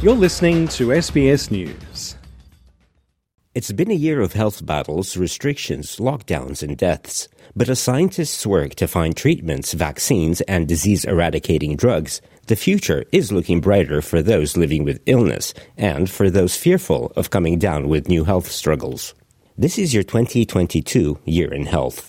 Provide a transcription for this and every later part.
You're listening to SBS News. It's been a year of health battles, restrictions, lockdowns, and deaths. But as scientists work to find treatments, vaccines, and disease eradicating drugs, the future is looking brighter for those living with illness and for those fearful of coming down with new health struggles. This is your 2022 year in health.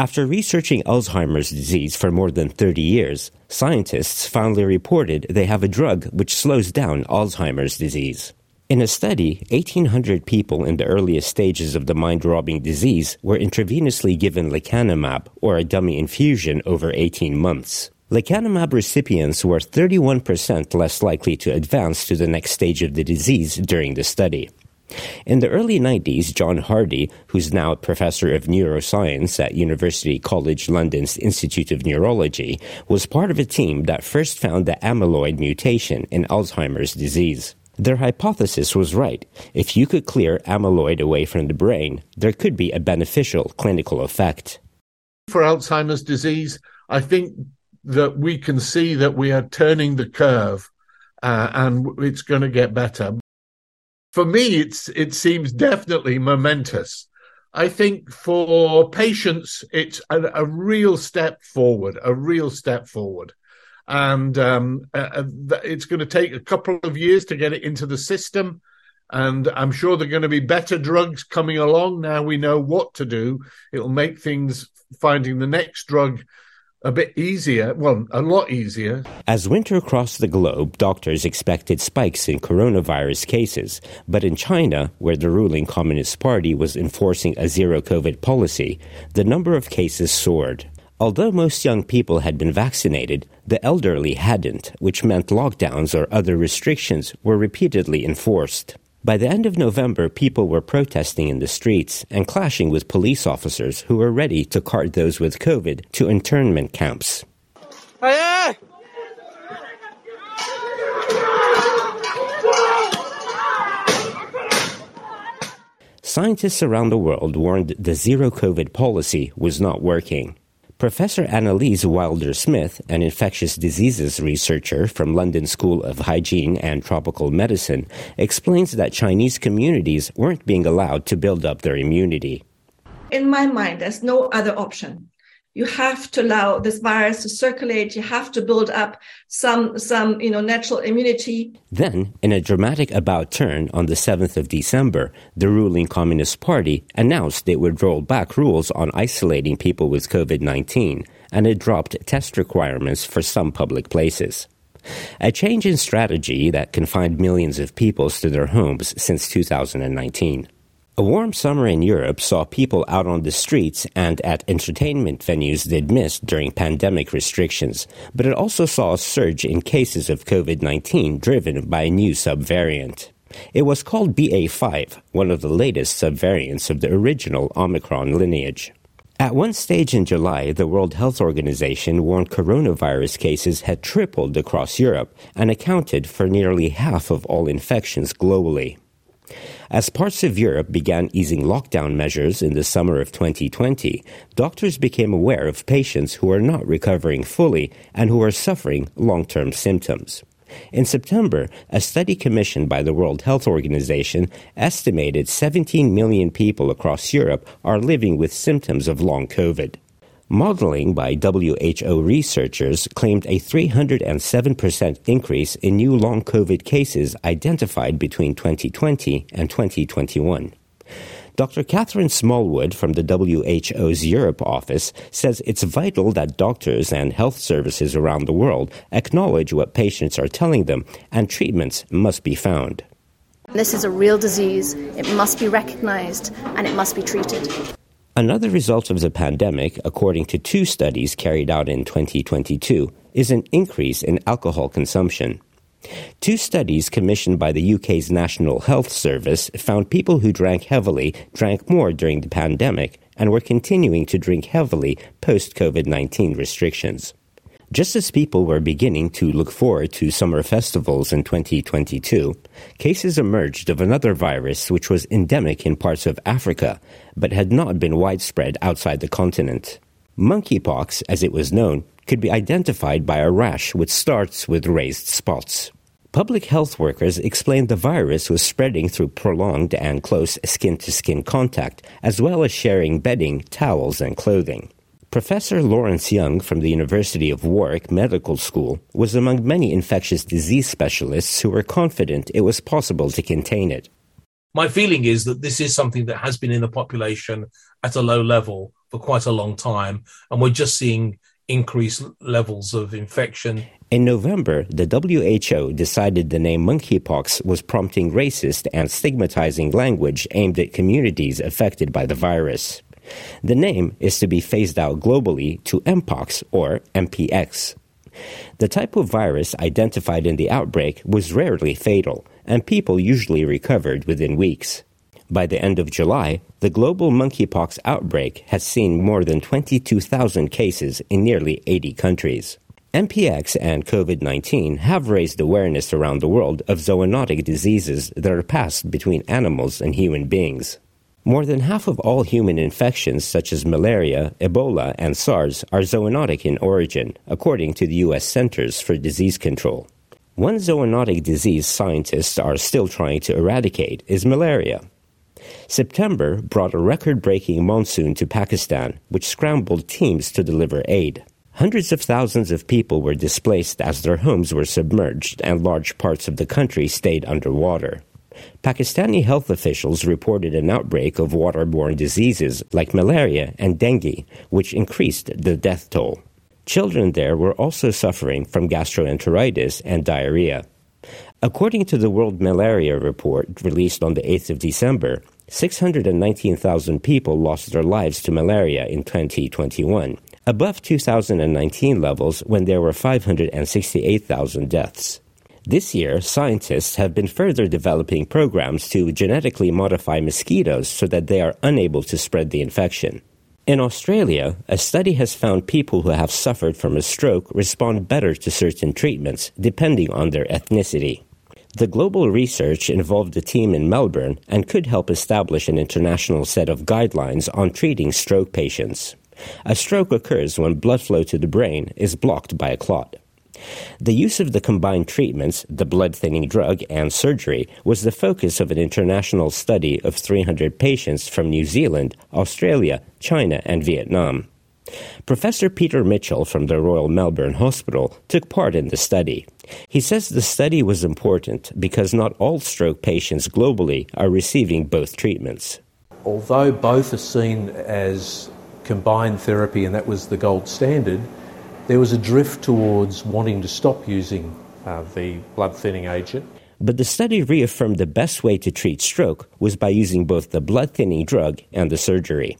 After researching Alzheimer's disease for more than 30 years, scientists finally reported they have a drug which slows down Alzheimer's disease. In a study, 1,800 people in the earliest stages of the mind robbing disease were intravenously given lecanemab, or a dummy infusion, over 18 months. Lecanemab recipients were 31% less likely to advance to the next stage of the disease during the study. In the early 90s, John Hardy, who's now a professor of neuroscience at University College London's Institute of Neurology, was part of a team that first found the amyloid mutation in Alzheimer's disease. Their hypothesis was right. If you could clear amyloid away from the brain, there could be a beneficial clinical effect. For Alzheimer's disease, I think that we can see that we are turning the curve uh, and it's going to get better for me, it's it seems definitely momentous. I think for patients, it's a, a real step forward, a real step forward. And um, uh, uh it's going to take a couple of years to get it into the system. And I'm sure there are going to be better drugs coming along. Now we know what to do. It'll make things finding the next drug a bit easier, well, a lot easier. As winter crossed the globe, doctors expected spikes in coronavirus cases. But in China, where the ruling Communist Party was enforcing a zero COVID policy, the number of cases soared. Although most young people had been vaccinated, the elderly hadn't, which meant lockdowns or other restrictions were repeatedly enforced. By the end of November, people were protesting in the streets and clashing with police officers who were ready to cart those with COVID to internment camps. Scientists around the world warned the zero COVID policy was not working. Professor Annelies Wilder Smith, an infectious diseases researcher from London School of Hygiene and Tropical Medicine, explains that Chinese communities weren't being allowed to build up their immunity. In my mind, there's no other option you have to allow this virus to circulate. You have to build up some some you know natural immunity. Then in a dramatic about turn on the 7th of december the ruling communist party announced it would roll back rules on isolating people with covid-19 and it dropped test requirements for some public places. A change in strategy that confined millions of people to their homes since 2019 a warm summer in Europe saw people out on the streets and at entertainment venues they'd missed during pandemic restrictions, but it also saw a surge in cases of COVID 19 driven by a new subvariant. It was called BA5, one of the latest subvariants of the original Omicron lineage. At one stage in July, the World Health Organization warned coronavirus cases had tripled across Europe and accounted for nearly half of all infections globally. As parts of Europe began easing lockdown measures in the summer of 2020, doctors became aware of patients who are not recovering fully and who are suffering long term symptoms. In September, a study commissioned by the World Health Organization estimated 17 million people across Europe are living with symptoms of long COVID. Modeling by WHO researchers claimed a 307% increase in new long COVID cases identified between 2020 and 2021. Dr. Catherine Smallwood from the WHO's Europe office says it's vital that doctors and health services around the world acknowledge what patients are telling them and treatments must be found. This is a real disease. It must be recognized and it must be treated. Another result of the pandemic, according to two studies carried out in 2022, is an increase in alcohol consumption. Two studies commissioned by the UK's National Health Service found people who drank heavily drank more during the pandemic and were continuing to drink heavily post COVID 19 restrictions. Just as people were beginning to look forward to summer festivals in 2022, cases emerged of another virus which was endemic in parts of Africa but had not been widespread outside the continent. Monkeypox, as it was known, could be identified by a rash which starts with raised spots. Public health workers explained the virus was spreading through prolonged and close skin to skin contact, as well as sharing bedding, towels, and clothing. Professor Lawrence Young from the University of Warwick Medical School was among many infectious disease specialists who were confident it was possible to contain it. My feeling is that this is something that has been in the population at a low level for quite a long time, and we're just seeing increased levels of infection. In November, the WHO decided the name monkeypox was prompting racist and stigmatizing language aimed at communities affected by the virus. The name is to be phased out globally to Mpox or MPX. The type of virus identified in the outbreak was rarely fatal, and people usually recovered within weeks. By the end of July, the global monkeypox outbreak has seen more than 22,000 cases in nearly 80 countries. MPX and COVID 19 have raised awareness around the world of zoonotic diseases that are passed between animals and human beings. More than half of all human infections, such as malaria, Ebola, and SARS, are zoonotic in origin, according to the U.S. Centers for Disease Control. One zoonotic disease scientists are still trying to eradicate is malaria. September brought a record breaking monsoon to Pakistan, which scrambled teams to deliver aid. Hundreds of thousands of people were displaced as their homes were submerged and large parts of the country stayed underwater. Pakistani health officials reported an outbreak of waterborne diseases like malaria and dengue, which increased the death toll. Children there were also suffering from gastroenteritis and diarrhea. According to the World Malaria Report released on the 8th of December, 619,000 people lost their lives to malaria in 2021, above 2019 levels when there were 568,000 deaths. This year, scientists have been further developing programs to genetically modify mosquitoes so that they are unable to spread the infection. In Australia, a study has found people who have suffered from a stroke respond better to certain treatments, depending on their ethnicity. The global research involved a team in Melbourne and could help establish an international set of guidelines on treating stroke patients. A stroke occurs when blood flow to the brain is blocked by a clot. The use of the combined treatments, the blood thinning drug and surgery, was the focus of an international study of 300 patients from New Zealand, Australia, China, and Vietnam. Professor Peter Mitchell from the Royal Melbourne Hospital took part in the study. He says the study was important because not all stroke patients globally are receiving both treatments. Although both are seen as combined therapy and that was the gold standard, there was a drift towards wanting to stop using uh, the blood thinning agent. But the study reaffirmed the best way to treat stroke was by using both the blood thinning drug and the surgery.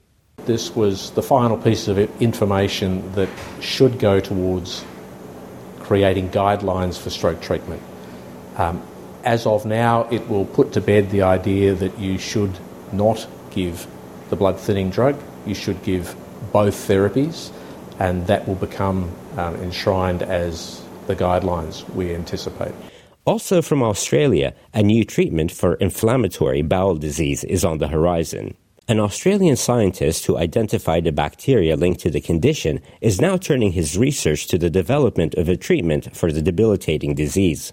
This was the final piece of information that should go towards creating guidelines for stroke treatment. Um, as of now, it will put to bed the idea that you should not give the blood thinning drug, you should give both therapies, and that will become um, enshrined as the guidelines we anticipate. Also from Australia, a new treatment for inflammatory bowel disease is on the horizon. An Australian scientist who identified a bacteria linked to the condition is now turning his research to the development of a treatment for the debilitating disease.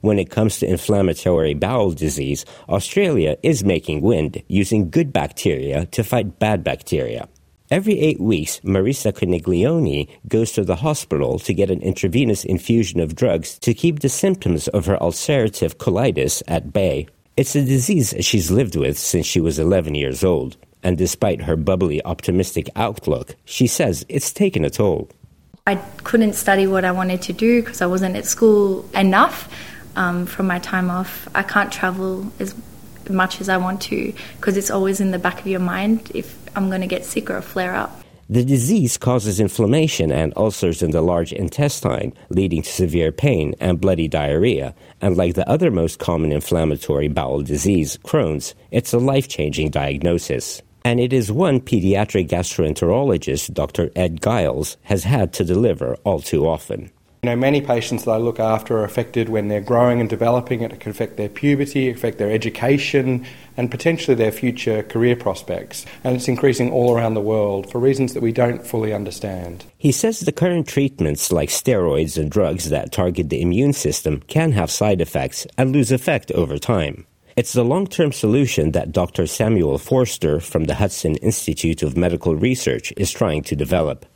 When it comes to inflammatory bowel disease, Australia is making wind using good bacteria to fight bad bacteria. Every eight weeks, Marisa Coniglione goes to the hospital to get an intravenous infusion of drugs to keep the symptoms of her ulcerative colitis at bay. It's a disease she's lived with since she was 11 years old, and despite her bubbly, optimistic outlook, she says it's taken a toll. I couldn't study what I wanted to do because I wasn't at school enough um, from my time off. I can't travel as much as I want to because it's always in the back of your mind if I'm going to get sick or flare up. The disease causes inflammation and ulcers in the large intestine, leading to severe pain and bloody diarrhea. And like the other most common inflammatory bowel disease, Crohn's, it's a life changing diagnosis. And it is one pediatric gastroenterologist, Dr. Ed Giles, has had to deliver all too often. You know, many patients that I look after are affected when they're growing and developing. It can affect their puberty, affect their education, and potentially their future career prospects. And it's increasing all around the world for reasons that we don't fully understand. He says the current treatments, like steroids and drugs that target the immune system, can have side effects and lose effect over time. It's the long term solution that Dr. Samuel Forster from the Hudson Institute of Medical Research is trying to develop.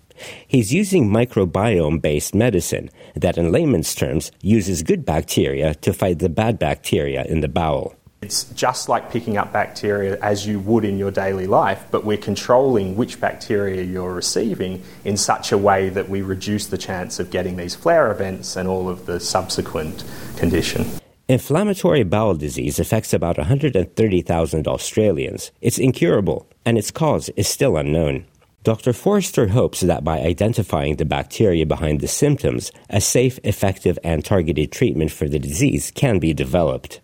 He's using microbiome based medicine that, in layman's terms, uses good bacteria to fight the bad bacteria in the bowel. It's just like picking up bacteria as you would in your daily life, but we're controlling which bacteria you're receiving in such a way that we reduce the chance of getting these flare events and all of the subsequent condition. Inflammatory bowel disease affects about 130,000 Australians. It's incurable, and its cause is still unknown. Dr. Forster hopes that by identifying the bacteria behind the symptoms, a safe, effective, and targeted treatment for the disease can be developed.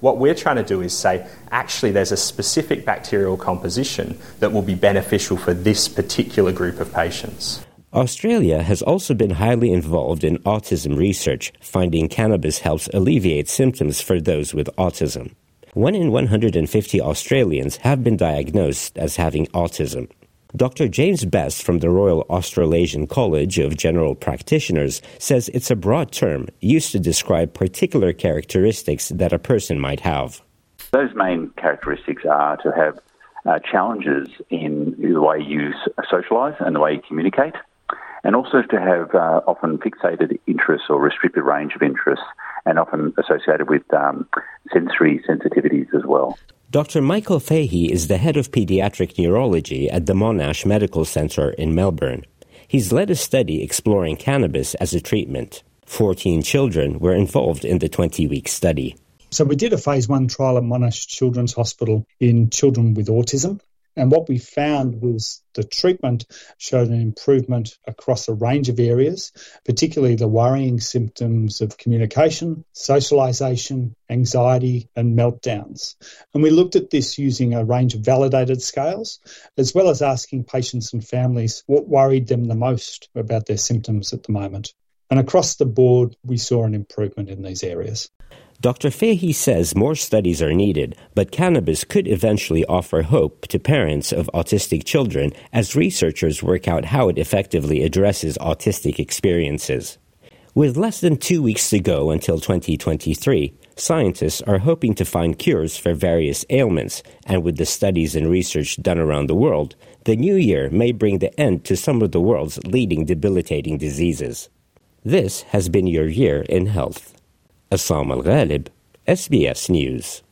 What we're trying to do is say, actually, there's a specific bacterial composition that will be beneficial for this particular group of patients. Australia has also been highly involved in autism research, finding cannabis helps alleviate symptoms for those with autism. One in 150 Australians have been diagnosed as having autism. Dr. James Best from the Royal Australasian College of General Practitioners says it's a broad term used to describe particular characteristics that a person might have. Those main characteristics are to have uh, challenges in the way you socialise and the way you communicate, and also to have uh, often fixated interests or restricted range of interests, and often associated with um, sensory sensitivities as well. Dr. Michael Fahey is the head of pediatric neurology at the Monash Medical Centre in Melbourne. He's led a study exploring cannabis as a treatment. 14 children were involved in the 20 week study. So, we did a phase one trial at Monash Children's Hospital in children with autism. And what we found was the treatment showed an improvement across a range of areas, particularly the worrying symptoms of communication, socialization, anxiety, and meltdowns. And we looked at this using a range of validated scales, as well as asking patients and families what worried them the most about their symptoms at the moment. And across the board, we saw an improvement in these areas. Dr. Fahey says more studies are needed, but cannabis could eventually offer hope to parents of autistic children as researchers work out how it effectively addresses autistic experiences. With less than two weeks to go until 2023, scientists are hoping to find cures for various ailments, and with the studies and research done around the world, the new year may bring the end to some of the world's leading debilitating diseases. This has been your year in health. Essam Al Ghalib, SBS News.